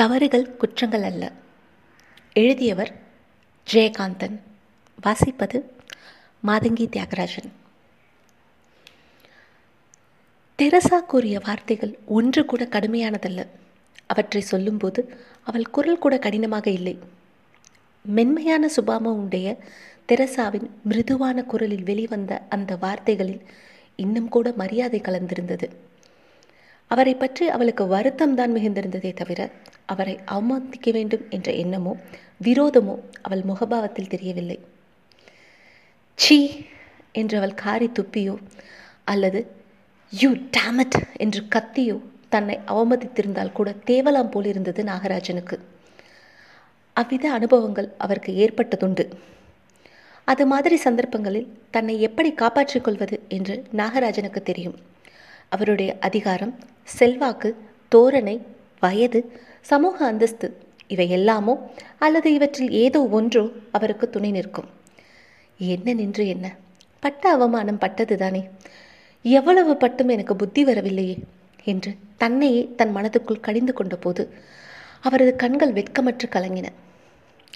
தவறுகள் குற்றங்கள் அல்ல. எழுதியவர் ஜெயகாந்தன். வாசிப்பது மாதங்கி தியாகராஜன். தெரசா கூறிய வார்த்தைகள் ஒன்று கூட கடுமையானதல்ல. அவற்றை சொல்லும்போது அவள் குரல் கூட கடினமாக இல்லை. மென்மையான சுபாமம் உடைய தெரசாவின் மிருதுவான குரலில் வெளிவந்த அந்த வார்த்தைகளில் இன்னும் கூட மரியாதை கலந்திருந்தது. அவரை பற்றி அவளுக்கு வருத்தம் தான் மிகுந்திருந்ததே தவிர அவரை அவமதிக்க வேண்டும் என்ற எண்ணமோ விரோதமோ அவள் முகபாவத்தில் தெரியவில்லை. சீ என்று அவள் காரி துப்பியோ அல்லது யூ டேமட்! என்று கத்தியோ தன்னை அவமதித்திருந்தால் கூட தேவலாம் போல் இருந்தது நாகராஜனுக்கு. அவ்வித அனுபவங்கள் அவருக்கு ஏற்பட்டதுண்டு. அது மாதிரி சந்தர்ப்பங்களில் தன்னை எப்படி காப்பாற்றிக் கொள்வது என்று நாகராஜனுக்கு தெரியும். அவருடைய அதிகாரம் செல்வாக்கு தோரணை வயது சமூக அந்தஸ்து இவை எல்லாமோ அல்லது இவற்றில் ஏதோ ஒன்றோ அவருக்கு துணை நிற்கும். என்ன நின்று என்ன? பட்ட அவமானம் பட்டதுதானே? எவ்வளவு பட்டும் எனக்கு புத்தி வரவில்லையே என்று தன்னையே தன் மனதுக்குள் கடிந்து கொண்ட போது அவரது கண்கள் வெட்கமற்று கலங்கின.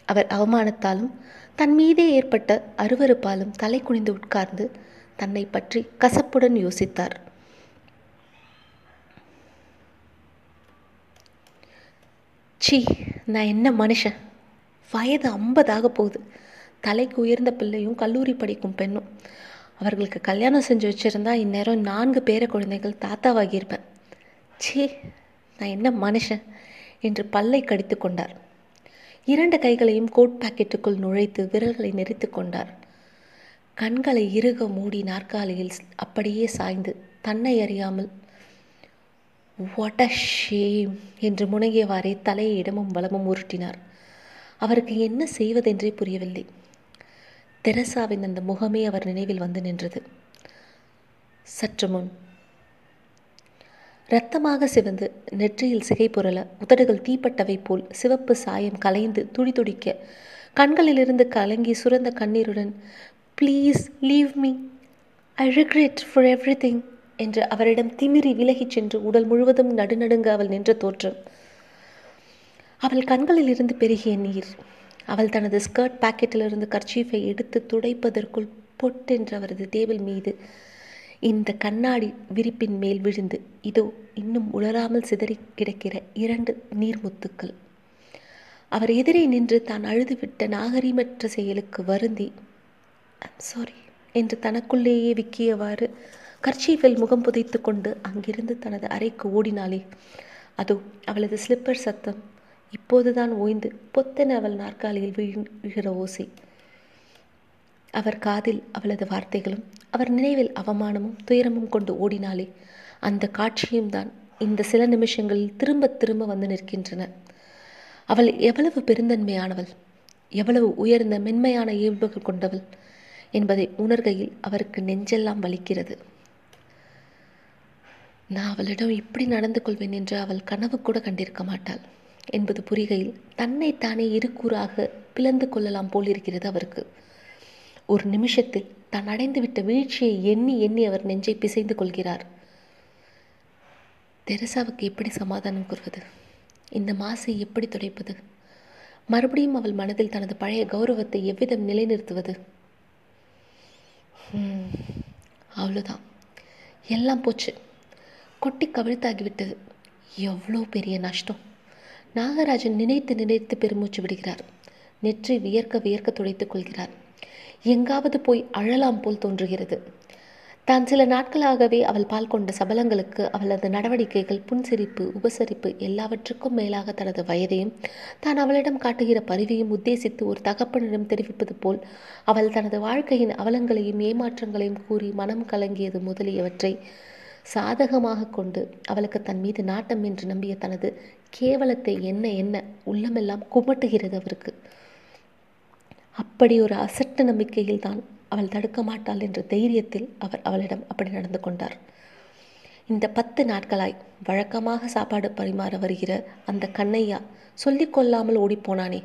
அவர் அவமானத்தாலும் தன் மீதே ஏற்பட்ட அருவறுப்பாலும் தலை குனிந்து உட்கார்ந்து தன்னை பற்றி கசப்புடன் யோசித்தார். சி நான் என்ன மனுஷன்? வயது ஐம்பதாக போகுது. தலைக்கு உயர்ந்த பிள்ளையும் கல்லூரி படிக்கும் பெண்ணும். அவர்களுக்கு கல்யாணம் செஞ்சு வச்சுருந்தா இந்நேரம் நான்கு பேர குழந்தைகள் தாத்தாவாகியிருப்பேன். சி நான் என்ன மனுஷன்? என்று பல்லை கடித்து கொண்டார். இரண்டு கைகளையும் கோட் பாக்கெட்டுக்குள் நுழைத்து விரல்களை நெறித்து கொண்டார். கண்களை இறுக மூடி நாற்காலியில் அப்படியே சாய்ந்து தன்னை அறியாமல் வாட் அ ஷேம் என்று முனகியவாறே தலையை இடமும் வளமும் உருட்டினார். அவருக்கு என்ன செய்வதென்றே புரியவில்லை. தெரசாவின் அந்த முகமே அவர் நினைவில் வந்து நின்றது. சற்று முன். இரத்தமாக சிவந்து நெற்றியில் சிகை புரள உதடுகள் தீப்பட்டவை போல் சிவப்பு சாயம் கலைந்து துடி துடிக்க கண்களிலிருந்து கலங்கி சுரந்த கண்ணீருடன் please leave me I regret for everything என்று அவரிடம் திமிரி விலகிச் சென்று உடல் முழுவதும் நடுநடுங்க அவள் நின்ற தோற்றம். அவள் கண்களில் இருந்து பெருகிய நீர். அவள் தனது ஸ்கர்ட் பாக்கெட்டிலிருந்து கர்ச்சீஃபை எடுத்து துடைப்பதற்குள் பொட்டென்று அவரது டேபிள் மீது இந்த கண்ணாடி விரிப்பின் மேல் விழுந்து இதோ இன்னும் உலராமல் சிதறி கிடக்கிற இரண்டு நீர்முத்துக்கள். அவர் எதிரே நின்று தான் அழுதுவிட்ட நாகரிமற்ற செயலுக்கு வருந்தி சாரி என்று தனக்குள்ளேயே விக்கியவாறு கர்ச்சீஃபில் முகம் புதைத்து கொண்டு அங்கிருந்து தனது அறைக்கு ஓடினாளே. அதோ அவளது ஸ்லிப்பர் சத்தம். இப்போதுதான் ஓய்ந்து பொத்தென அவள் நாற்காலியில் விழுகிற ஓசை. அவர் காதில் அவளது வார்த்தைகளும் அவர் நினைவில் அவமானமும் துயரமும் கொண்டு ஓடினாலே அந்த காட்சியும் தான் இந்த சில நிமிஷங்களில் திரும்ப திரும்ப வந்து நிற்கின்றன. அவள் எவ்வளவு பெருந்தன்மையானவள் எவ்வளவு உயர்ந்த மென்மையான இயல்புகள் கொண்டவள் என்பதை உணர்கையில் அவருக்கு நெஞ்செல்லாம் வலிக்கிறது. நான் அவளிடம் இப்படி நடந்து கொள்வேன் என்று அவள் கனவு கூட கண்டிருக்க மாட்டாள். என்பது புரிகையில் தன்னை தானே இருக்கூறாக பிளந்து கொள்ளலாம் போலிருக்கிறது அவருக்கு. ஒரு நிமிஷத்தில் தான் அடைந்துவிட்ட வீழ்ச்சியை எண்ணி எண்ணி அவர் நெஞ்சை பிசைந்து கொள்கிறார். தெரசாவுக்கு எப்படி சமாதானம் கூறுவது? இந்த மாசை எப்படி துடைப்பது? மறுபடியும் அவள் மனதில் தனது பழைய கௌரவத்தை எவ்விதம் நிலைநிறுத்துவது? அவ்வளோதான் எல்லாம் போச்சு. கொட்டி கவிழ்த்தாகிவிட்டது. எவ்வளோ பெரிய நஷ்டம். நாகராஜன் நினைத்து நினைத்து பெருமூச்சு விடுகிறார். நெற்றி வியர்க்க வியர்க்க துடைத்துக் கொள்கிறார். எங்காவது போய் அழலாம் போல் தோன்றுகிறது. தான் சில நாட்களாகவே அவள் பால் கொண்ட சபலங்களுக்கு அவளது நடவடிக்கைகள் புன்சிரிப்பு உபசரிப்பு எல்லாவற்றுக்கும் மேலாக தனது வயதையும் தான் அவளிடம் காட்டுகிற பரிவையும் உத்தேசித்து ஒரு தகப்பனிடம் தெரிவிப்பது போல் அவள் தனது வாழ்க்கையின் அவலங்களையும் ஏமாற்றங்களையும் கூறி மனம் கலங்கியது முதலியவற்றை சாதகமாக கொண்டு அவளுக்கு தன் மீது நாட்டம் என்று நம்பிய தனது கேவலத்தை என்ன என்ன உள்ளமெல்லாம் குமட்டுகிறது அவருக்கு. அப்படி ஒரு அசட்டு நம்பிக்கையில் தான் அவள் தடுக்க மாட்டாள் என்ற தைரியத்தில் அவர் அவளிடம் அப்படி நடந்து கொண்டார். இந்த பத்து நாட்களாய் வழக்கமாக சாப்பாடு பரிமாற வருகிற அந்த கண்ணையா சொல்லி கொள்ளாமல் ஓடிப்போனானே.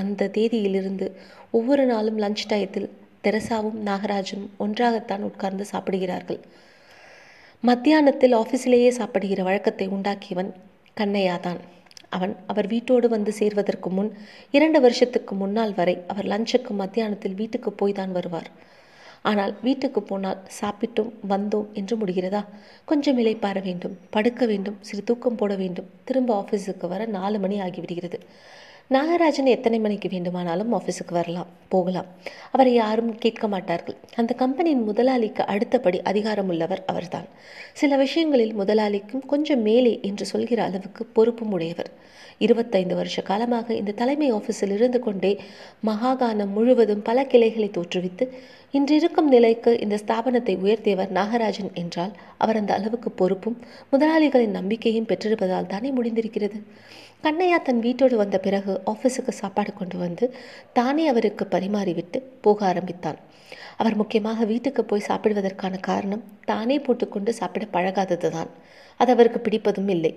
அந்த தேதியிலிருந்து ஒவ்வொரு நாளும் லஞ்ச் டயத்தில் தெரசாவும் நாகராஜும் ஒன்றாகத்தான் உட்கார்ந்து சாப்பிடுகிறார்கள். மத்தியானத்தில் ஆஃபீஸிலேயே சாப்பிடுகிற வழக்கத்தை உண்டாக்கியவன் கண்ணையாதான். அவன் அவர் வீட்டோடு வந்து சேர்வதற்கு முன் இரண்டு வருஷத்துக்கு முன்னால் வரை அவர் லஞ்சுக்கு மத்தியானத்தில் வீட்டுக்கு போய் தான் வருவார். ஆனால் வீட்டுக்கு போனால் சாப்பிட்டோம் வந்தோம் என்று முடிகிறதா? கொஞ்சம் இலைப்பார வேண்டும் படுக்க வேண்டும் சிறு தூக்கம் போட வேண்டும். திரும்ப ஆஃபீஸுக்கு வர நாலு மணி ஆகிவிடுகிறது. நாகராஜன் எத்தனை மணிக்கு வேண்டுமானாலும் ஆஃபீஸுக்கு வரலாம் போகலாம். அவரை யாரும் கேட்க மாட்டார்கள். அந்த கம்பெனியின் முதலாளிக்கு அடுத்தபடி அதிகாரம் உள்ளவர் அவர்தான். சில விஷயங்களில் முதலாளிக்கும் கொஞ்சம் மேலே என்று சொல்கிற அளவுக்கு பொறுப்பும் உடையவர். இருபத்தைந்து வருஷ காலமாக இந்த தலைமை ஆஃபீஸில் இருந்து கொண்டே மகாகானம் முழுவதும் பல கிளைகளை தோற்றுவித்து இன்றிருக்கும் நிலைக்கு இந்த ஸ்தாபனத்தை உயர்த்தியவர் நாகராஜன் என்றால் அவர் அந்த அளவுக்கு பொறுப்பும் முதலாளிகளின் நம்பிக்கையும் பெற்றிருப்பதால் தானே முடிந்திருக்கிறது? கண்ணையா தன் வீட்டோடு வந்த பிறகு ஆஃபீஸுக்கு சாப்பாடு கொண்டு வந்து தானே அவருக்கு பரிமாறிவிட்டு போக ஆரம்பித்தான். அவர் முக்கியமாக வீட்டுக்கு போய் சாப்பிடுவதற்கான காரணம் தானே போட்டுக்கொண்டு சாப்பிட பழகாதது தான் அது அவருக்கு பிடிப்பதும் இல்லை.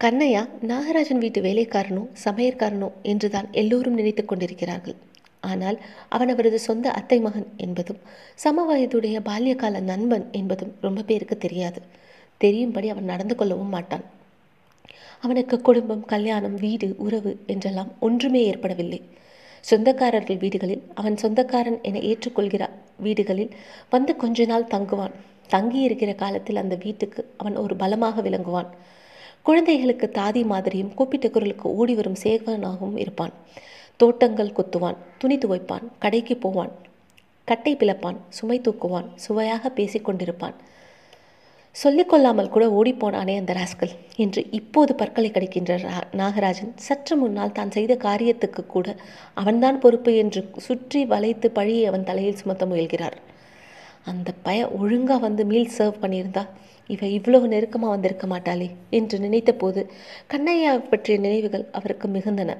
கண்ணையா நாகராஜன் வீட்டு வேலைக்காரனோ சமையற்காரனோ என்றுதான் எல்லோரும் நினைத்து கொண்டிருக்கிறார்கள். ஆனால் அவன் அவரது சொந்த அத்தை மகன் என்பதும் சம வயதுடைய பால்யகால நண்பன் என்பதும் ரொம்ப பேருக்கு தெரியாது. தெரியும்படி அவன் நடந்து கொள்ளவும் மாட்டான். அவனுக்கு குடும்பம் கல்யாணம் வீடு உறவு என்றெல்லாம் ஒன்றுமே ஏற்படவில்லை. சொந்தக்காரர்கள் வீடுகளில் அவன் சொந்தக்காரன் என ஏற்றுக்கொள்கிற வீடுகளில் வந்து கொஞ்ச நாள் தங்குவான். தங்கி இருக்கிற காலத்தில் அந்த வீட்டுக்கு அவன் ஒரு பலமாக விளங்குவான். குழந்தைகளுக்கு தாதி மாதிரியும் கூப்பிட்ட குரலுக்கு ஓடி வரும் சேவனாகவும் இருப்பான். தோட்டங்கள் கொத்துவான் துணி துவைப்பான் கடைக்கு போவான் கட்டை பிளப்பான் சுமை தூக்குவான் சுவையாக பேசிக்கொண்டிருப்பான். சொல்லிக்கொள்ளாமல் கூட ஓடிப்போனானே அந்த ராஸ்கல் என்று இப்போது பற்களை கடிக்கின்ற நாகராஜன் சற்று முன்னால் தான் செய்த காரியத்துக்கு கூட அவன்தான் பொறுப்பு என்று சுற்றி வளைத்து பழியை அவன் தலையில் சுமத்த முயல்கிறார். அந்த பய ஒழுங்காக வந்து மீல் சர்வ் பண்ணியிருந்தா இவ இவ்வளவு நெருக்கமாக வந்திருக்க மாட்டாளே என்று நினைத்த போது கண்ணையா பற்றிய நினைவுகள் அவருக்கு மிகுந்தன.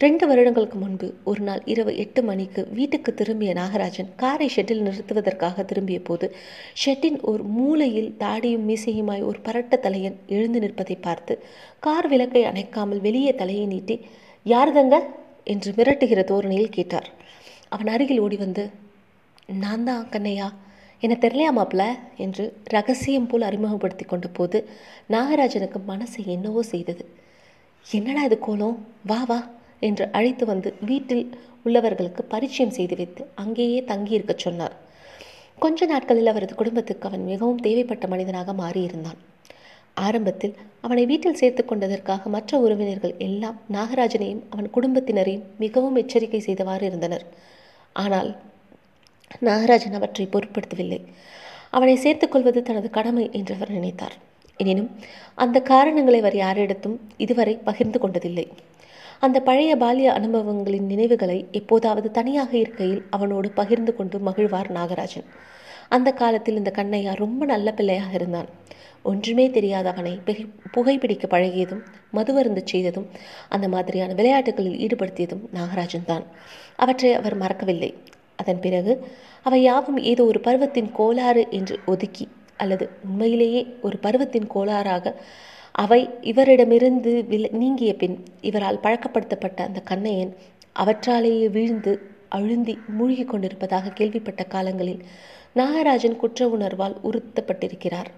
ரெண்டு வருடங்களுக்கு முன்பு ஒரு நாள் இரவு எட்டு மணிக்கு வீட்டுக்கு திரும்பிய நாகராஜன் காரை ஷெட்டில் நிறுத்துவதற்காக திரும்பிய போது ஷெட்டின் ஒரு மூலையில் தாடியும் மீசையுமாய் ஒரு பரட்ட தலையன் எழுந்து நிற்பதை பார்த்து கார் விளக்கை அணைக்காமல் வெளியே தலையை நீட்டி யாருதங்க என்று மிரட்டுகிற தோரணையில் கேட்டார். அவன் அருகில் ஓடி வந்து நான் தான் கண்ணையா? என்ன தெரியலையா மாப்பிள? என்று ரகசியம் போல் அறிமுகப்படுத்தி கொண்ட போது நாகராஜனுக்கு மனசை என்னவோ செய்தது. என்னடா இது கோலம்? வா வா. என்று அழைத்து வந்து வீட்டில் உள்ளவர்களுக்கு பரிச்சயம் செய்து வைத்து அங்கேயே தங்கியிருக்க சொன்னார். கொஞ்ச நாட்களில் அவரது குடும்பத்துக்கு அவன் மிகவும் தேவைப்பட்ட மனிதனாக மாறியிருந்தான். ஆரம்பத்தில் அவனை வீட்டில் சேர்த்து கொண்டதற்காக மற்ற உறவினர்கள் எல்லாம் நாகராஜனையும் அவன் குடும்பத்தினரையும் மிகவும் எச்சரிக்கை செய்தவாறு இருந்தனர். ஆனால் நாகராஜன் அவற்றை பொருட்படுத்தவில்லை. அவனை சேர்த்துக்கொள்வது தனது கடமை என்று அவர் நினைத்தார். எனினும் அந்த காரணங்களை அவர் யாரிடத்தும் இதுவரை பகிர்ந்து கொண்டதில்லை. அந்த பழைய பால்ய அனுபவங்களின் நினைவுகளை எப்போதாவது தனியாக இருக்கையில் அவனோடு பகிர்ந்து கொண்டு மகிழ்வார் நாகராஜன். அந்த காலத்தில் இந்த கண்ணையா ரொம்ப நல்ல பிள்ளையாக இருந்தான். ஒன்றுமே தெரியாத அவனை புகைப்பிடிக்க பழகியதும் மதுவருந்து செய்ததும் அந்த மாதிரியான விளையாட்டுகளில் ஈடுபடுத்தியதும் நாகராஜன் தான். அவற்றை அவர் மறக்கவில்லை. அதன் பிறகு அவை யாவும் ஏதோ ஒரு பருவத்தின் கோளாறு என்று ஒதுக்கி அல்லது உண்மையிலேயே ஒரு பருவத்தின் கோளாறாக அவை இவரிடமிருந்து வில நீங்கிய பின் இவரால் பழக்கப்படுத்தப்பட்ட அந்த கண்ணையன் அவற்றாலேயே வீழ்ந்து அழுந்தி மூழ்கி கொண்டிருப்பதாக கேள்விப்பட்ட காலங்களில் நாகராஜன் குற்ற உணர்வால் உறுத்தப்பட்டிருக்கிறார்.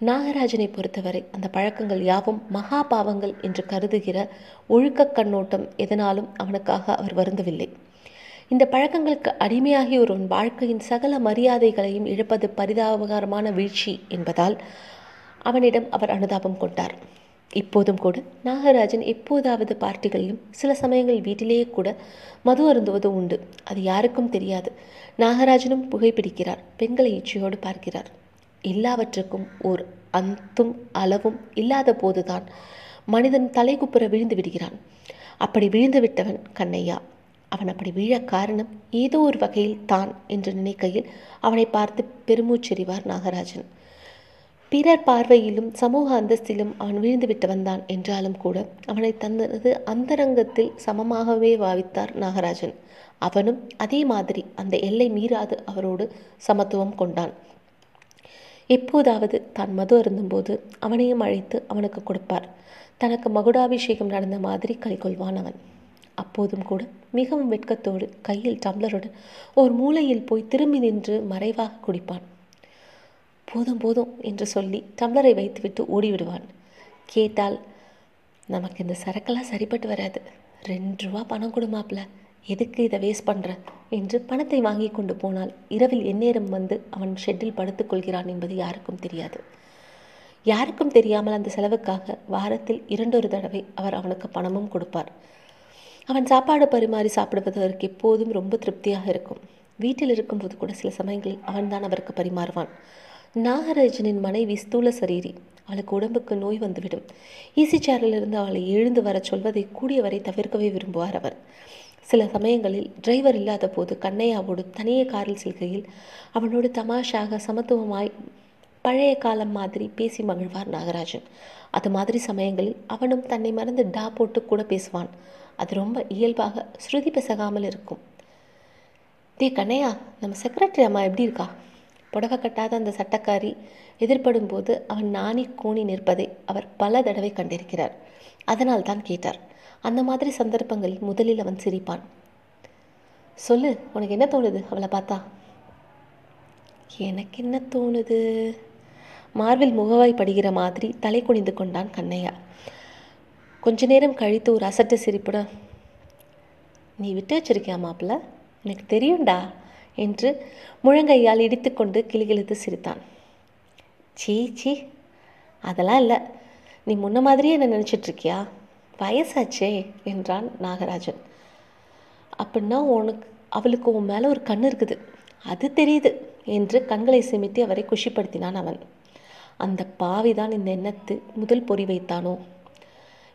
நாகராஜனை பொறுத்தவரை அந்த பழக்கங்கள் யாவும் மகா பாவங்கள் என்று கருதுகிற ஒழுக்க கண்ணோட்டம் எதனாலும் அவனுக்காக அவர் வருந்தவில்லை. இந்த பழக்கங்களுக்கு அடிமையாகி ஒருவன் வாழ்க்கையின் சகல மரியாதைகளையும் இழப்பது பரிதாபகரமான வீழ்ச்சி என்பதால் அவனிடம் அவர் அனுதாபம் கொண்டார். இப்போதும் கூட நாகராஜன் எப்போதாவது பார்ட்டிகளிலும் சில சமயங்கள் வீட்டிலேயே கூட மது அருந்துவது உண்டு. அது யாருக்கும் தெரியாது. நாகராஜனும் புகைப்பிடிக்கிறார் பெண்களை இச்சையோடு பார்க்கிறார். எல்லாவற்றுக்கும் ஓர் அந்தும் அளவும் இல்லாத போதுதான் மனிதன் தலைகுப்புற விழுந்து விடுகிறான். அப்படி விழுந்து விட்டவன் கண்ணையா? அவன் அப்படி வீழ காரணம் ஏதோ ஒரு வகையில் தான் என்று நினைக்கையில் அவனை பார்த்து பெருமூச்செறிவார் நாகராஜன். பிறர் பார்வையிலும் சமூக அந்தஸ்திலும் அவன் வீழ்ந்து வந்தான் என்றாலும் கூட அவனை தனது அந்தரங்கத்தில் சமமாகவே பாவித்தார் நாகராஜன். அவனும் அதே மாதிரி அந்த எல்லை மீறாது அவரோடு சமத்துவம் கொண்டான். எப்போதாவது தான் மது அருந்தும்போது அவனையும் அழைத்து அவனுக்கு கொடுப்பார். தனக்கு மகுடாபிஷேகம் நடந்த மாதிரி கைகொள்வான் அவன். அப்போதும் கூட மிகவும் வெட்கத்தோடு கையில் டம்ளருடன் ஒரு மூலையில் போய் திரும்பி நின்று மறைவாக குடிப்பான். போதும் போதும் என்று சொல்லி டம்ளரை வைத்துவிட்டு ஓடிவிடுவான். கேட்டால் நமக்கு இந்த சரக்கெல்லாம் சரிப்பட்டு வராது. ரெண்டு ரூபா பணம் கொடுமாப்ல எதுக்கு இதை வேஸ்ட் பண்ணுற என்று பணத்தை வாங்கி கொண்டு போனால் இரவில் எந்நேரம் வந்து அவன் ஷெட்டில் படுத்துக் கொள்கிறான் என்பது யாருக்கும் தெரியாது. யாருக்கும் தெரியாமல் அந்த செலவுக்காக வாரத்தில் இரண்டொரு தடவை அவர் அவனுக்கு பணமும் கொடுப்பார். அவன் சாப்பாடு பரிமாறி சாப்பிடுவது அவருக்கு எப்போதும் ரொம்ப திருப்தியாக இருக்கும். வீட்டில் இருக்கும்போது கூட சில சமயங்களில் அவன்தான் அவருக்கு பரிமாறுவான். நாகராஜனின் மனைவி ஸ்தூல சரீரி. அவளுக்கு உடம்புக்கு நோய் வந்துவிடும். ஈசி சேரிலிருந்து அவளை எழுந்து வர சொல்வதை கூடியவரை தவிர்க்கவே விரும்புவார் அவர். சில சமயங்களில் டிரைவர் இல்லாத போது கண்ணையாவோடு தனியே காரில் செல்கையில் அவனோடு தமாஷாக சமத்துவமாய் பழைய காலம் மாதிரி பேசி மகிழ்வார் நாகராஜன். அது மாதிரி சமயங்களில் அவனும் தன்னை மறந்து டா போட்டு கூட பேசுவான். அது ரொம்ப இயல்பாக ஸ்ருதி பெசகாமல் இருக்கும். டே கண்ணையா நம்ம செக்ரட்டரி அம்மா எப்படி இருக்கா? புடவை கட்டாத அந்த சட்டக்காரி எதிர்ப்படும் போது அவன் நாணி கூணி நிற்பதை அவர் பல தடவை கண்டிருக்கிறார். அதனால் தான் கேட்டார். அந்த மாதிரி சந்தர்ப்பங்களில் முதலில் அவன் சிரிப்பான். சொல்லு உனக்கு என்ன தோணுது? அவளை பார்த்தா. எனக்கு என்ன தோணுது? மார்பில் முகவாய் படுகிற மாதிரி தலை குனிந்து கொண்டான் கண்ணையா. கொஞ்ச நேரம் கழித்து ஒரு அசட்டு சிரிப்புடன் நீ விட்டு வச்சிருக்கியா மாப்பிள்ள? எனக்கு தெரியும்டா. என்று முழங்கையால் இடித்துக்கொண்டு கிளிகிழித்து சிரித்தான். சீ சீ அதெல்லாம் இல்லை. நீ முன்ன மாதிரியே என்ன நினச்சிட்ருக்கியா வயசாச்சே என்றான் நாகராஜன். அப்படின்னா உனக்கு அவளுக்கு உன் மேலே ஒரு கண் இருக்குது. அது தெரியுது என்று கண்களை சிமிட்டி அவரை குஷிப்படுத்தினான் அவன். அந்த பாவிதான் இந்த எண்ணத்து முதல் பொறி வைத்தானோ?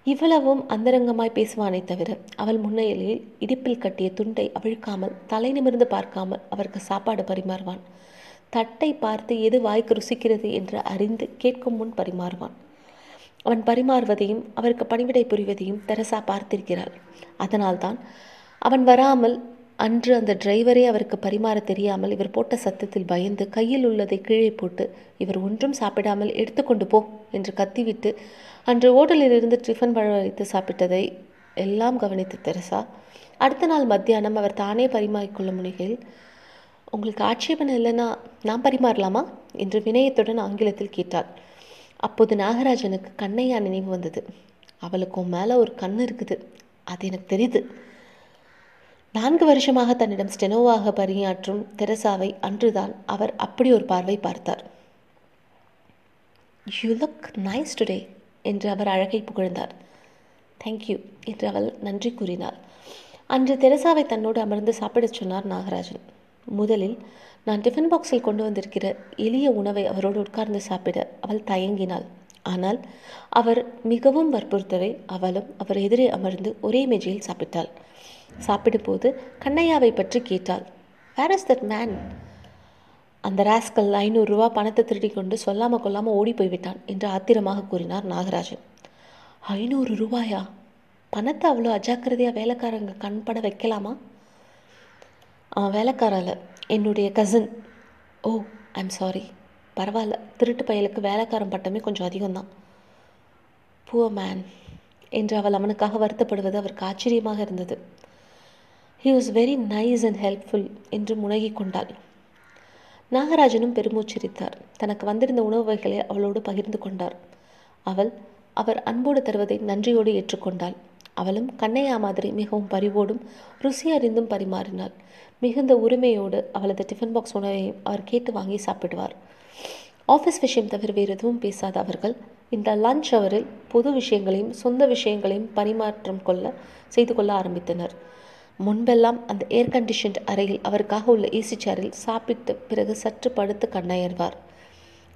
இவ்வளவும் அந்தரங்கமாய் பேசுவானே தவிர அவள் முன்னையிலில் இடுப்பில் கட்டிய துண்டை அவிழ்க்காமல் தலை நிமிர்ந்து பார்க்காமல் அவருக்கு சாப்பாடு பரிமாறுவான். தட்டை பார்த்து எது வாய்க்கு ருசிக்கிறது என்று அறிந்து கேட்கும் முன் பரிமாறுவான். அவன் பரிமாறுவதையும் அவருக்கு பணிவிடை புரிவதையும் தெரசா பார்த்திருக்கிறாள். அதனால்தான் அவன் வராமல் அன்று அந்த டிரைவரே அவருக்கு பரிமாற தெரியாமல் இவர் போட்ட சத்தத்தில் பயந்து கையில் உள்ளதை கீழே போட்டு இவர் ஒன்றும் சாப்பிடாமல் எடுத்துக்கொண்டு போ என்று கத்திவிட்டு அன்று ஓட்டலிலிருந்து டிஃபன் பழம் வைத்து சாப்பிட்டதை எல்லாம் கவனித்து தெரசா. அடுத்த நாள் மத்தியானம் அவர் தானே பரிமாறிக்கொள்ள முனைகையில் உங்களுக்கு ஆட்சேபனை இல்லைன்னா நான் பரிமாறலாமா? என்று வினயத்துடன் ஆங்கிலத்தில் கேட்டாள். அப்போது நாகராஜனுக்கு கண்ணையா நினைவு வந்தது. அவளுக்கு உன் மேலே ஒரு கண் இருக்குது. அது எனக்கு தெரியுது. நான்கு வருஷமாக தன்னிடம் ஸ்டெனோவாக பணியாற்றும் தெரசாவை அன்றுதான் அவர் அப்படி ஒரு பார்வை பார்த்தார். யூ லுக் நைஸ் டுடே என்று அவர் அழகை புகழ்ந்தார். தேங்க்யூ என்று அவள் நன்றி கூறினாள். அன்று தெரசாவை தன்னோடு அமர்ந்து சாப்பிடச் சொன்னார் நாகராஜன். முதலில் நான் டிஃபன் பாக்ஸில் கொண்டு வந்திருக்கிற எளிய உணவை அவரோடு உட்கார்ந்து சாப்பிட அவள் தயங்கினாள். ஆனால் அவர் மிகவும் வற்புறுத்தவே அவளும் அவர் எதிரே அமர்ந்து ஒரே மேஜையில் சாப்பிட்டாள். சாப்பிடும்போது கண்ணையாவை பற்றி கேட்டாள். வேர் இஸ் தட் மேன் அந்த ராஸ்கல் ஐநூறுரூவா பணத்தை திருடி கொண்டு சொல்லாமல் கொல்லாமல் ஓடி போய்விட்டான் என்று ஆத்திரமாக கூறினார் நாகராஜன். ஐநூறு ரூபாயா? பணத்தை அவ்வளோ அஜாக்கிரதையாக வேலைக்காரங்க கண்பட வைக்கலாமா? அவன் வேலைக்காரால் என்னுடைய கசின் ஓ ஐம் சாரி பரவாயில்ல திருட்டு பயலுக்கு வேலைக்காரன் பட்டமே கொஞ்சம் அதிகம்தான். புவர் மேன் என்று அவள் அவனுக்காக வருத்தப்படுவது அவருக்கு ஆச்சரியமாக இருந்தது. He was very nice and helpful என்று முனகி கொண்டாள். நாகராஜனும் பெருமூச்சரித்தார். தனக்கு வந்திருந்த உணவு வகைகளை அவளோடு பகிர்ந்து கொண்டார். அவள் அவர் அன்போடு தருவதை நன்றியோடு ஏற்றுக்கொண்டாள். அவளும் கண்ணையா மாதிரி மிகவும் பரிவோடும் ருசி அறிந்தும் பரிமாறினாள். மிகுந்த உரிமையோடு அவளது டிஃபன் பாக்ஸ் உணவையும் அவர் கேட்டு வாங்கி சாப்பிடுவார். ஆஃபீஸ் விஷயம் தவிர வேறு எதுவும் பேசாத அவர்கள் இந்த லஞ்ச் அவரில் பொது விஷயங்களையும் சொந்த விஷயங்களையும் பரிமாற்றம் கொள்ள செய்து கொள்ள ஆரம்பித்தனர். முன்பெல்லாம் அந்த ஏர் கண்டிஷன்ட் அறையில் அவருக்காக உள்ள ஏசி சேரில் சாப்பிட்டு பிறகு சற்று படுத்து கண்ணயர்வார்.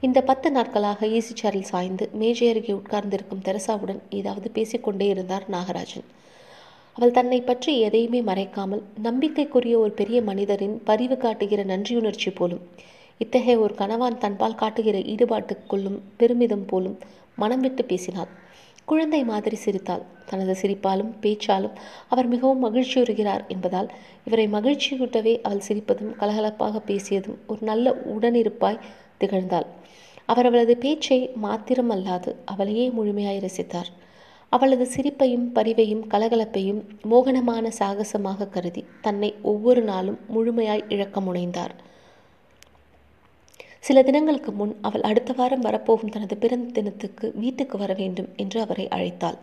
இந்த பத்து நாட்களாக ஏசி சேரில் சாய்ந்து மேஜை அருகே உட்கார்ந்திருக்கும் தெரசாவுடன் ஏதாவது பேசிக்கொண்டே இருந்தார் நாகராஜன். அவள் தன்னை பற்றி எதையுமே மறைக்காமல் நம்பிக்கைக்குரிய ஒரு பெரிய மனிதரின் பரிவு காட்டுகிற நன்றியுணர்ச்சி போலும் இத்தகைய ஒரு கணவான் தன்பால் காட்டுகிற ஈடுபாட்டுக்குள்ளும் பெருமிதம் போலும் மனம் விட்டு பேசினாள். குழந்தை மாதிரி சிரித்தாள். தனது சிரிப்பாலும் பேச்சாலும் அவர் மிகவும் மகிழ்ச்சியுறுகிறார் என்பதால் இவரை மகிழ்ச்சியூட்டவே அவள் சிரிப்பதும் கலகலப்பாக பேசியதும் ஒரு நல்ல உடனிருப்பாய் திகழ்ந்தாள். அவர் அவளது பேச்சை மாத்திரமல்லாது அவளையே முழுமையாய் ரசித்தார். அவளது சிரிப்பையும் பரிவையும் கலகலப்பையும் மோகனமான சாகசமாக கருதி தன்னை ஒவ்வொரு நாளும் முழுமையாய் இழக்க முனைந்தார். சில தினங்களுக்கு முன் அவள் அடுத்த வாரம் வரப்போகும் தனது பிறந்த தினத்துக்கு வீட்டுக்கு வர வேண்டும் என்று அவரை அழைத்தாள்.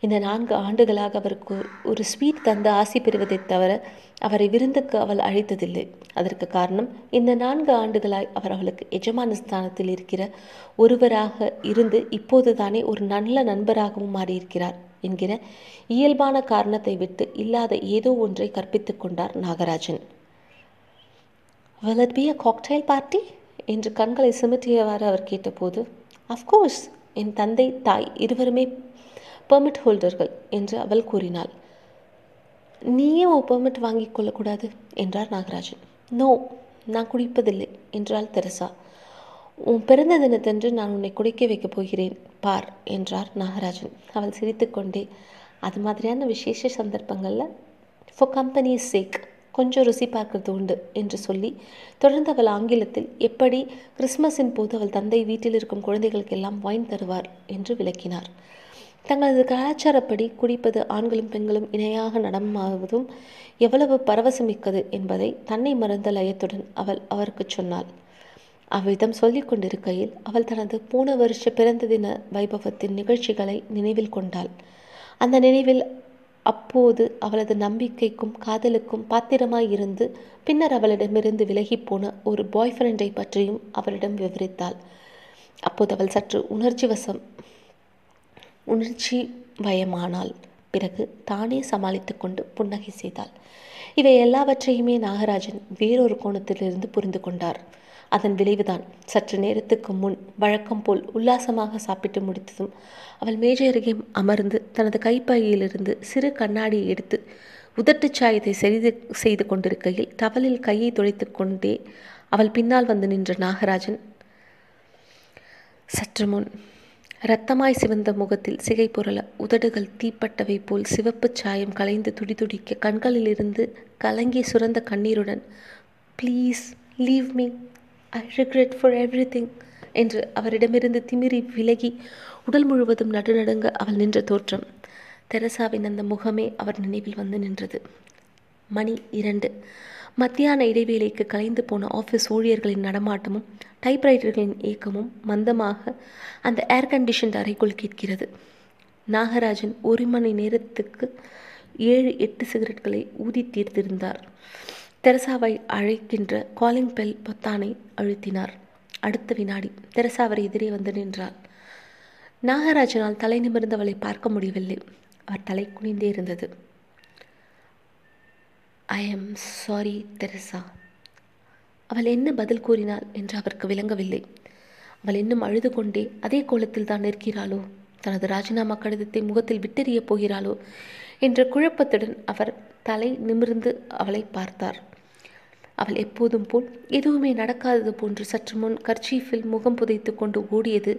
இந்த நான்கு ஆண்டுகளாக அவருக்கு ஒரு ஸ்வீட் தந்து ஆசி பெறுவதைத் தவிர அவரை விருந்துக்கு அவள் அழைத்ததில்லை. அதற்கு காரணம் இந்த நான்கு ஆண்டுகளாய் அவர் அவளுக்கு எஜமான ஸ்தானத்தில் இருக்கிற ஒருவராக இருந்து இப்போதுதானே ஒரு நல்ல நண்பராகவும் மாறியிருக்கிறார் என்கிற இயல்பான காரணத்தை விட்டு இல்லாத ஏதோ ஒன்றை கற்பித்துக் கொண்டார் Nagarajan. Will it be a cocktail party? என்று கண்களை சிமிட்டியவாறு அவர் கேட்டபோது அஃப்கோர்ஸ் என் தந்தை தாய் இருவருமே பெர்மிட் ஹோல்டர்கள் என்று அவள் கூறினாள். நீயே ஓ பெர்மிட் வாங்கிக் கொள்ளக்கூடாது என்றார் நாகராஜன். நோ நான் குடிப்பதில்லை என்றாள் தெரசா. உன் பிறந்த தினத்தன்று நான் உன்னை குடிக்க வைக்கப் போகிறேன் பார் என்றார் நாகராஜன். அவள் சிரித்துக்கொண்டே அது மாதிரியான விசேஷ சந்தர்ப்பங்களில் ஃபார் கம்பெனி சேக் கொஞ்சம் ருசி பார்க்கறது உண்டு என்று சொல்லி தொடர்ந்து அவள் ஆங்கிலத்தில் எப்படி கிறிஸ்மஸின் போது அவள் தந்தை வீட்டில் இருக்கும் குழந்தைகளுக்கெல்லாம் வைன் தருவார் என்று விளக்கினார். தங்களது கலாச்சாரப்படி குடிப்பது ஆண்களும் பெண்களும் இணையாக நடமாவதும் எவ்வளவு பரவசமிக்கது என்பதை தன்னை மறந்த லயத்துடன் அவள் அவருக்கு சொன்னாள். அவ்விதம் சொல்லிக் கொண்டிருக்கையில் அவள் தனது போன வருஷ பிறந்த தின வைபவத்தின் நிகழ்ச்சிகளை நினைவில் கொண்டாள். அந்த நினைவில் அப்போது அவளது நம்பிக்கைக்கும் காதலுக்கும் பாத்திரமாய் இருந்து பின்னர் அவளிடமிருந்து விலகிப் போன ஒரு பாய் ஃப்ரெண்டை பற்றியும் அவளிடம் விவரித்தாள். அப்போது அவள் சற்று உணர்ச்சி வசம் உணர்ச்சி வயமானாள். பிறகு தானே சமாளித்து கொண்டு புன்னகை செய்தாள். இவை எல்லாவற்றையுமே நாகராஜன் வேறொரு கோணத்திலிருந்து புரிந்து கொண்டார். அதன் விளைவுதான் சற்று நேரத்துக்கு முன் வழக்கம் போல் உல்லாசமாக சாப்பிட்டு முடித்ததும் அவள் மேஜை அருகே அமர்ந்து தனது கைப்பையிலிருந்து சிறு கண்ணாடியை எடுத்து உதட்டுச் சாயத்தை செய்து செய்து கொண்டிருக்கையில் டவலில் கையை துடைத்து கொண்டே அவள் பின்னால் வந்து நின்ற நாகராஜன் சற்று முன் இரத்தமாய் சிவந்த முகத்தில் சிகை புரள உதடுகள் தீப்பட்டவை போல் சிவப்புச் சாயம் கலைந்து துடிதுடிக்க கண்களிலிருந்து கலங்கி சுரந்த கண்ணீருடன் please leave me I regret for everything என்று அவரிடமிருந்து திமிரி விலகி உடல் முழுவதும் நடுநடுங்க அவள் நின்ற தோற்றம். தெரசாவின் அந்த முகமே அவர் நினைவில் வந்து நின்றது. மணி இரண்டு. மத்தியான இடைவேளைக்கு கலைந்து போன ஆஃபீஸ் ஊழியர்களின் நடமாட்டமும் டைப்ரைட்டர்களின் இயக்கமும் மந்தமாக அந்த ஏர் கண்டிஷன் அறைக்குள் கேட்கிறது. நாகராஜன் ஒரு மணி நேரத்துக்கு ஏழு எட்டு சிகரெட்களை ஊதி தீர்த்திருந்தார். தெரசாவை அழைக்கின்ற காலிங் பெல் பொத்தானை அழுத்தினார். அடுத்த வினாடி தெரசா அவர் எதிரே வந்து நின்றார் நாகராஜனால் தலை நிமிர்ந்து அவளை பார்க்க முடியவில்லை. அவர் தலை குனிந்தே இருந்தது. I am sorry Teresa. அவள் என்ன பதில் கூறினாள் என்று அவருக்கு விளங்கவில்லை. அவள் இன்னும் அழுது கொண்டே அதே கோலத்தில் தான் நிற்கிறாளோ? தனது ராஜினாமா கடிதத்தை முகத்தில் விட்டெறியப் போகிறாளோ? என்ற குழப்பத்துடன் அவர் தலை நிமிர்ந்து அவளை பார்த்தார். அவள் எப்போதும் போல் எதுவுமே நடக்காதது போன்று சற்று முன் கர்ச்சீஃபில் முகம் புதைத்து கொண்டு ஓடியது.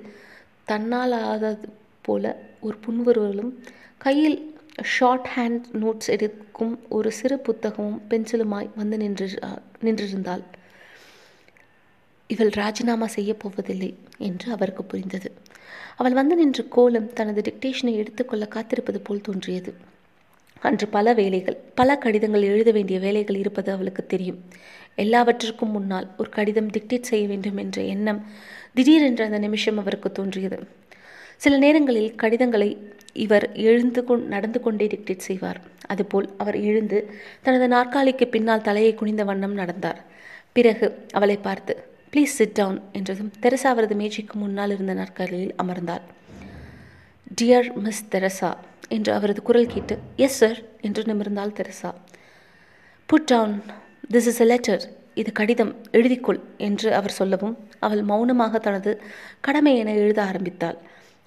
தன்னால் ஆகாதது போல ஒரு புன்வருவலும் கையில் ஷார்ட் ஹேண்ட் நோட்ஸ் எடுக்கும் ஒரு சிறு புத்தகமும் பென்சிலுமாய் வந்து நின்று நின்றிருந்தாள். இவள் ராஜினாமா செய்யப்போவதில்லை என்று அவருக்கு புரிந்தது. அவள் வந்து நின்ற கோலம் தனது டிக்டேஷனை எடுத்துக்கொள்ள காத்திருப்பது போல் தோன்றியது. அன்று பல வேலைகள் பல கடிதங்கள் எழுத வேண்டிய வேலைகள் இருப்பது அவளுக்கு தெரியும். எல்லாவற்றிற்கும் முன்னால் ஒரு கடிதம் டிக்டேட் செய்ய வேண்டும் என்ற எண்ணம் திடீரென்று அந்த நிமிஷம் அவருக்கு தோன்றியது. சில நேரங்களில் கடிதங்களை இவர் எழுந்து கொண் நடந்து கொண்டே டிக்டேட் செய்வார். அதுபோல் அவர் எழுந்து தனது நாற்காலிக்கு பின்னால் தலையை குனிந்த வண்ணம் நடந்தார். பிறகு அவளை பார்த்து ப்ளீஸ் சிட் டவுன் என்றதும் தெரசா அவரது மேஜைக்கு முன்னால் இருந்த நாற்காலியில் அமர்ந்தார் டியர் மிஸ் தெரசா என்று அவரது குரல் கேட்டு எஸ் சார் என்று நிமிர்ந்தாள் Teresa. Put down this is a letter இது கடிதம். எழுதிக்கொள் என்று அவர் சொல்லவும் அவள் மௌனமாக தனது கடமை என எழுத ஆரம்பித்தாள்.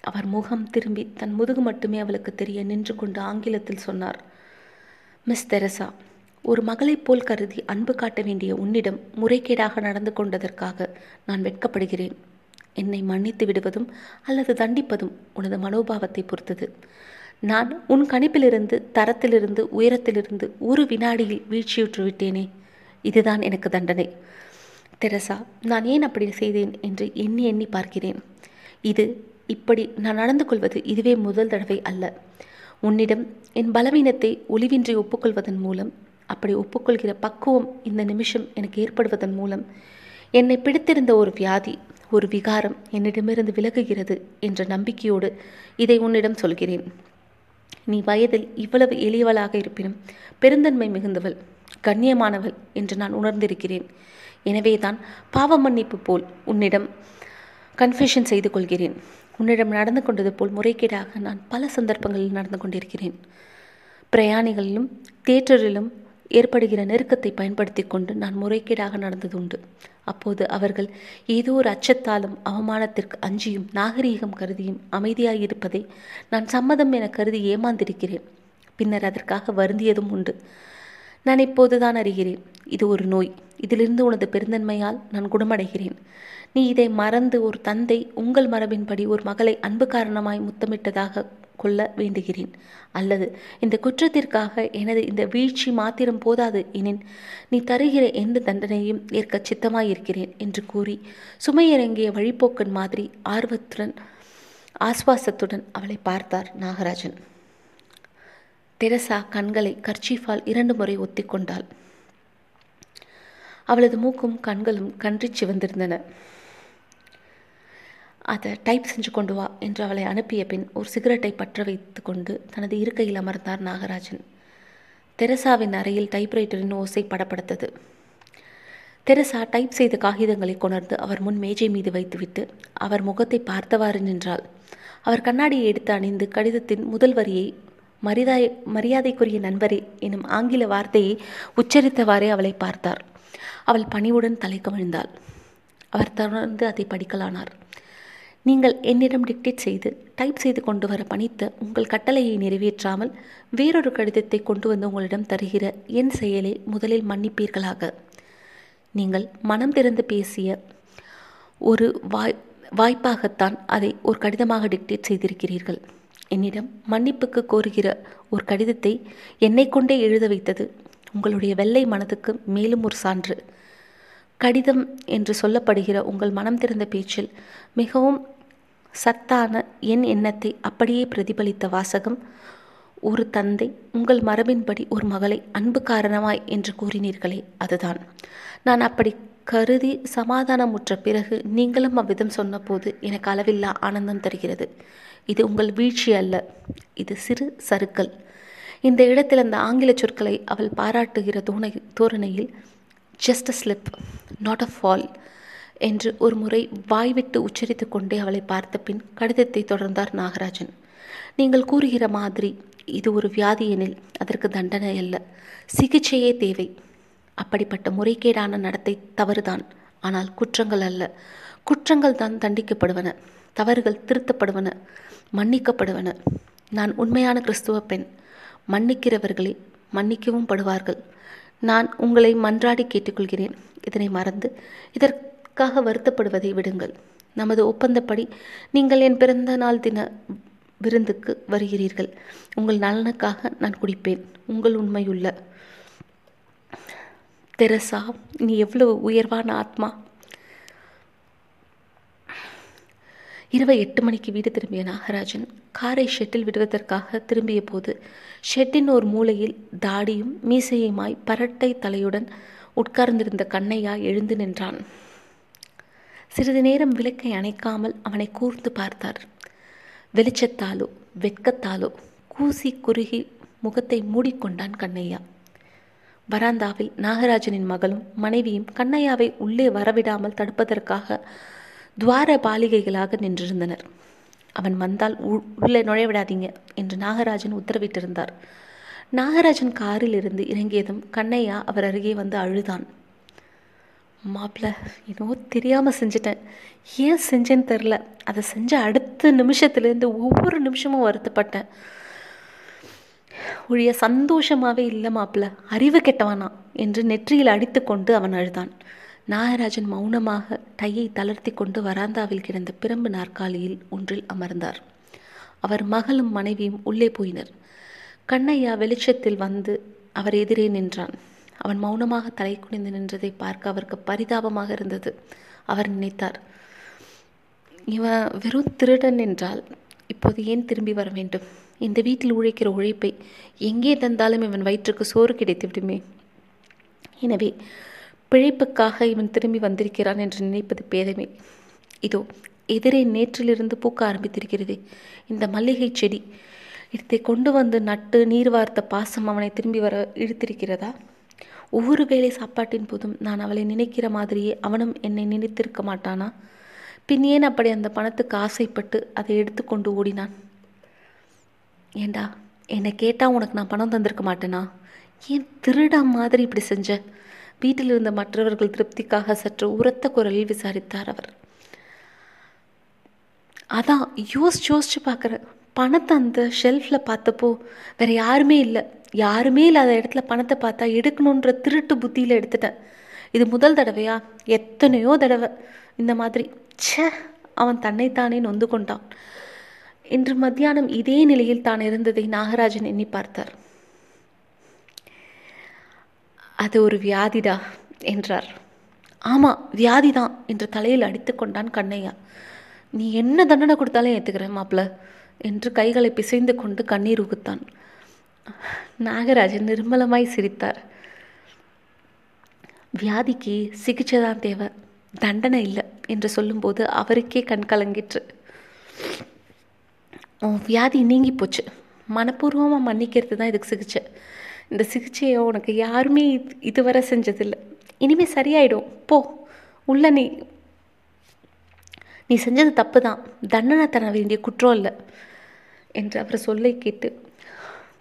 அவர் முகம் திரும்பி தன் முதுகு மட்டுமே அவளுக்கு தெரிய நின்று கொண்டு ஆங்கிலத்தில் சொன்னார் மிஸ் தெரசா ஒரு மகளைப் போல் கருதி அன்பு காட்ட வேண்டிய உன்னிடம் முறைகேடாக நடந்து கொண்டதற்காக நான் வெட்கப்படுகிறேன். என்னை மன்னித்து விடுவதும் அல்லது தண்டிப்பதும் உனது மனோபாவத்தை பொறுத்தது. நான் உன் கணிப்பிலிருந்து தரத்திலிருந்து உயரத்திலிருந்து ஒரு வினாடியில் வீழ்ச்சியுற்று விட்டேனே. இதுதான் எனக்கு தண்டனை. தெரசா நான் ஏன் அப்படி செய்தேன் என்று எண்ணி எண்ணி பார்க்கிறேன். இது இப்படி நான் நடந்து கொள்வது இதுவே முதல் தடவை அல்ல. உன்னிடம் என் பலவீனத்தை ஒளிவின்றி ஒப்புக்கொள்வதன் மூலம் அப்படி ஒப்புக்கொள்கிற பக்குவம் இந்த நிமிஷம் எனக்கு ஏற்படுவதன் மூலம் என்னை பிடித்திருந்த ஒரு வியாதி ஒரு விகாரம் என்னிடமிருந்து விலகுகிறது என்ற நம்பிக்கையோடு இதை உன்னிடம் சொல்கிறேன். நீ வயதில் இவ்வளவு எளியவளாக இருப்பினும் பெருந்தன்மை மிகுந்தவள் கண்ணியமானவள் என்று நான் உணர்ந்திருக்கிறேன். எனவேதான் பாவ மன்னிப்பு போல் உன்னிடம் கன்ஃபெஷன் செய்து கொள்கிறேன். உன்னிடம் நடந்து கொண்டது போல் முறைகேடாக நான் பல சந்தர்ப்பங்களில் நடந்து கொண்டிருக்கிறேன். பிரயாணிகளிலும் தேட்டரிலும் ஏற்படுகிற நெருக்கத்தை பயன்படுத்தி கொண்டு நான் முறைகேடாக நடந்ததுண்டு அப்போது அவர்கள் ஏதோ ஒரு அச்சத்தாலும் அவமானத்திற்கு அஞ்சியும் நாகரீகம் கருதியும் அமைதியாயிருப்பதை நான் சம்மதம் என கருதி ஏமாந்திருக்கிறேன். பின்னர் அதற்காக வருந்தியதும் உண்டு. நான் இப்போதுதான் அறிகிறேன் இது ஒரு நோய். இதிலிருந்து உனது பெருந்தன்மையால் நான் குணமடைகிறேன். நீ இதை மறந்து ஒரு தந்தை உங்கள் மரபின்படி ஒரு மகளை அன்பு காரணமாய் முத்தமிட்டதாக கொள்ள வேண்டுகிறேன். அல்லது இந்த குற்றத்திற்காக எனது இந்த வீழ்ச்சி மாத்திரம் போதாது எனின் நீ தருகிற எந்த தண்டனையும் ஏற்க சித்தமாயிருக்கிறேன் என்று கூறி சுமையிறங்கிய வழிப்போக்கன் மாதிரி ஆர்வத்துடன் ஆஸ்வாசத்துடன் அவளை பார்த்தார் நாகராஜன். தெரசா கண்களை கர்ச்சீஃபால் இரண்டு முறை ஒத்திக்கொண்டாள். அவளது மூக்கும் கண்களும் கன்றி சிவந்திருந்தன. அதை டைப் செஞ்சு கொண்டு வா என்று அவளை அனுப்பிய பின் ஒரு சிகரெட்டை பற்ற வைத்து கொண்டு தனது இருக்கையில் அமர்ந்தார் நாகராஜன். தெரசாவின் அறையில் டைப்ரைட்டரின் ஓசை படப்படுத்தது. தெரசா டைப் செய்த காகிதங்களை கொணர்ந்து அவர் முன் மேஜை மீது வைத்துவிட்டு அவர் முகத்தை பார்த்தவாறு நின்றாள். அவர் கண்ணாடியை எடுத்து அணிந்து கடிதத்தின் முதல் வரியை மரியாதை மரியாதைக்குரிய நண்பரே எனும் ஆங்கில வார்த்தையை உச்சரித்தவாறே அவளை பார்த்தார். அவள் பணிவுடன் தலை கவிழ்ந்தாள். அவர் தொடர்ந்து அதை படிக்கலானார். நீங்கள் என்னிடம் டிக்டேட் செய்து டைப் செய்து கொண்டு வர பணித்த உங்கள் கட்டளையை நிறைவேற்றாமல் வேறொரு கடிதத்தை கொண்டு வந்து உங்களிடம் தருகிற என் செயலை முதலில் மன்னிப்பீர்களாக. நீங்கள் மனம் திறந்து பேசிய ஒரு வாய் வாய்ப்பாகத்தான் அதை ஒரு கடிதமாக டிக்டேட் செய்திருக்கிறீர்கள். என்னிடம் மன்னிப்புக்கு கோருகிற ஒரு கடிதத்தை என்னை கொண்டே எழுத வைத்தது உங்களுடைய வெள்ளை மனதுக்கு மேலும் ஒரு சான்று. கடிதம் என்று சொல்லப்படுகிற உங்கள் மனம் திறந்த பேச்சில் மிகவும் சத்தான என் எண்ணத்தை அப்படியே பிரதிபலித்த வாசகம் ஒரு தந்தை உங்கள் மரபின்படி ஒரு மகளை அன்பு காரணமாய் என்று கூறினீர்களே அதுதான். நான் அப்படி கருதி சமாதானமுற்ற பிறகு நீங்களும் அவ்விதம் சொன்னபோது எனக்கு அளவில்லா ஆனந்தம் தருகிறது. இது உங்கள் வீழ்ச்சி அல்ல இது சிறு சறுக்கல். இந்த இடத்தில் அந்த ஆங்கில சொற்களை அவள் பாராட்டுகிற தோணை தோரணையில் just a slip not a fall என்று ஒரு முறை வாய்விட்டு உச்சரித்து கொண்டே அவளை பார்த்த பின் கடிதத்தை தொடர்ந்தார் நாகராஜன். நீங்கள் கூறுகிற மாதிரி இது ஒரு வியாதி எனில் அதற்கு தண்டனை அல்ல சிகிச்சையே தேவை. அப்படிப்பட்ட முறைகேடான நடத்தை தவறுதான் ஆனால் குற்றங்கள் அல்ல. குற்றங்கள் தான் தண்டிக்கப்படுவன தவறுகள் திருத்தப்படுவன மன்னிக்கப்படுவன. நான் உண்மையான கிறிஸ்துவ பெண் மன்னிக்கிறவர்களே மன்னிக்கவும் படுவார்கள். நான் உங்களை மன்றாடி கேட்டுக்கொள்கிறேன். இதனை மறந்து இதற்காக வருத்தப்படுவதை விடுங்கள். நமது ஒப்பந்தப்படி நீங்கள் என் பிறந்த நாள் தின விருந்துக்கு வருகிறீர்கள். உங்கள் நலனுக்காக நான் குடிப்பேன். உங்கள் உண்மையுள்ள தெரசா நீ எவ்வளவு உயர்வான ஆத்மா. இரவு எட்டு மணிக்கு வீடு திரும்பிய நாகராஜன் காரை ஷெட்டில் விடுவதற்காக திரும்பிய போது ஷெட்டின் ஒரு மூலையில் தாடியும் மீசையுமாய் பரட்டை தலையுடன் உட்கார்ந்திருந்த கண்ணையா எழுந்து நின்றான். சிறிது நேரம் விளக்கை அணைக்காமல் அவனை கூர்ந்து பார்த்தார். வெளிச்சத்தாலோ வெட்கத்தாலோ கூசி குறுகி முகத்தை மூடிக்கொண்டான் கண்ணையா. வராந்தாவில் நாகராஜனின் மகளும் மனைவியும் கண்ணையாவை உள்ளே வரவிடாமல் தடுப்பதற்காக துவார பாலிகைகளாக நின்றிருந்தனர். அவன் வந்தால் உள்ளே நுழைய விடாதீங்க என்று நாகராஜன் உத்தரவிட்டிருந்தார். நாகராஜன் காரில் இருந்து இறங்கியதும் கண்ணையா அவர் அருகே வந்து அழுதான். மாப்பிள்ள என்னவோ தெரியாமல் செஞ்சிட்டேன். ஏன் செஞ்சேன்னு தெரில. அதை செஞ்ச அடுத்த நிமிஷத்துலேருந்து ஒவ்வொரு நிமிஷமும் வருத்தப்பட்டேன். ஒழிய சந்தோஷமாகவே இல்லை மாப்பிள்ள அறிவு கெட்டவனா என்று நெற்றியில் அடித்து கொண்டு அவன் அழுதான். நாகராஜன் மௌனமாக டையை தளர்த்தி கொண்டு வராந்தாவில் கிடந்த பிரம்பு நாற்காலியில் ஒன்றில் அமர்ந்தார். அவர் மகளும் மனைவியும் உள்ளே போயினர். கண்ணையா வெளிச்சத்தில் வந்து அவர் எதிரே நின்றான். அவன் மௌனமாக தலை குனிந்து நின்றதை பார்க்க அவருக்கு பரிதாபமாக இருந்தது. அவர் நினைத்தார் இவன் வெறும் திருடன் என்றால் இப்போது ஏன் திரும்பி வர வேண்டும்? இந்த வீட்டில் உழைக்கிற உழைப்பை எங்கே தந்தாலும் இவன் வயிற்றுக்கு சோறு கிடைத்து விடுமே? எனவே பிழைப்புக்காக இவன் திரும்பி வந்திருக்கிறான் என்று நினைப்பது பேதமே. இதோ எதிரே நேற்றிலிருந்து பூக்க ஆரம்பித்திருக்கிறது. இந்த மல்லிகை செடி இதை கொண்டு வந்து நட்டு நீர் வார்த்த பாசம் அவனை திரும்பி வர இழுத்திருக்கிறதா? ஒவ்வொரு வேளை சாப்பாட்டின் போதும் நான் அவளை நினைக்கிற மாதிரியே அவனும் என்னை நினைத்திருக்க மாட்டானா? பின் ஏன் அப்படி அந்த பணத்துக்கு ஆசைப்பட்டு அதை எடுத்துக்கொண்டு ஓடினான்? ஏண்டா என்னை கேட்டால் உனக்கு நான் பணம் தந்திருக்க மாட்டேனா? ஏன் திருடா மாதிரி இப்படி செஞ்ச? வீட்டில் இருந்த மற்றவர்கள் திருப்திக்காக சற்று உரத்த குரலில் விசாரித்தார் அவர். அதான் யோசிச்சு யோசிச்சு பார்க்குறேன். பணத்தை அந்த ஷெல்ஃபில் பார்த்தப்போ வேற யாருமே இல்லை. யாருமே இல்லாத இடத்துல பணத்தை பார்த்தா எடுக்கணுன்ற திருட்டு புத்தியில் எடுத்துட்டேன். இது முதல் தடவையா? எத்தனையோ தடவை. இந்த மாதிரி. ச்சே அவன் தன்னைத்தானே நொந்து கொண்டான். இன்று மத்தியானம் இதே நிலையில் தான் இருந்ததை நாகராஜன் எண்ணி பார்த்தார். அது ஒரு வியாதிடா என்றார். ஆமாம் வியாதி தான் என்று தலையில் அடித்து கொண்டான் கண்ணையா. நீ என்ன தண்டனை கொடுத்தாலும் ஏற்றுக்கிறேன் மாப்பிள்ள என்று கைகளை பிசைந்து கொண்டு கண்ணீர் உகுத்தான் நாகராஜன் நிர்மலமாய் சிரித்தார். வியாதிக்கு சிகிச்சை தான் தேவை தண்டனை இல்லை என்று சொல்லும்போது அவருக்கே கண் கலங்கிற்று. உன் வியாதி நீங்கி போச்சு. மனப்பூர்வமாக மன்னிக்கிறது தான் இதுக்கு சிகிச்சை. இந்த சிகிச்சையை உனக்கு யாருமே இது- இதுவரை செஞ்சதில்லை. இனிமேல் சரியாயிடும். போ. உள்ள நீ நீ செஞ்சது தப்பு தான் தண்டனை தர வேண்டிய குற்றம் இல்லை என்று அவர் சொல்லை கேட்டு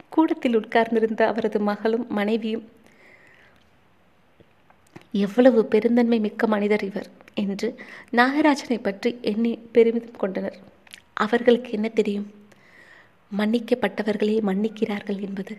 கூடத்தில் உட்கார்ந்திருந்த அவரது மகளும் மனைவியும் எவ்வளவு பெருந்தன்மை மிக்க மனிதர் இவர் என்று நாகராஜனை பற்றி எண்ணி பெருமிதம் கொண்டனர். அவர்களுக்கு என்ன தெரியும்? மன்னிக்கப்பட்டவர்களே மன்னிக்கிறார்கள் என்பது.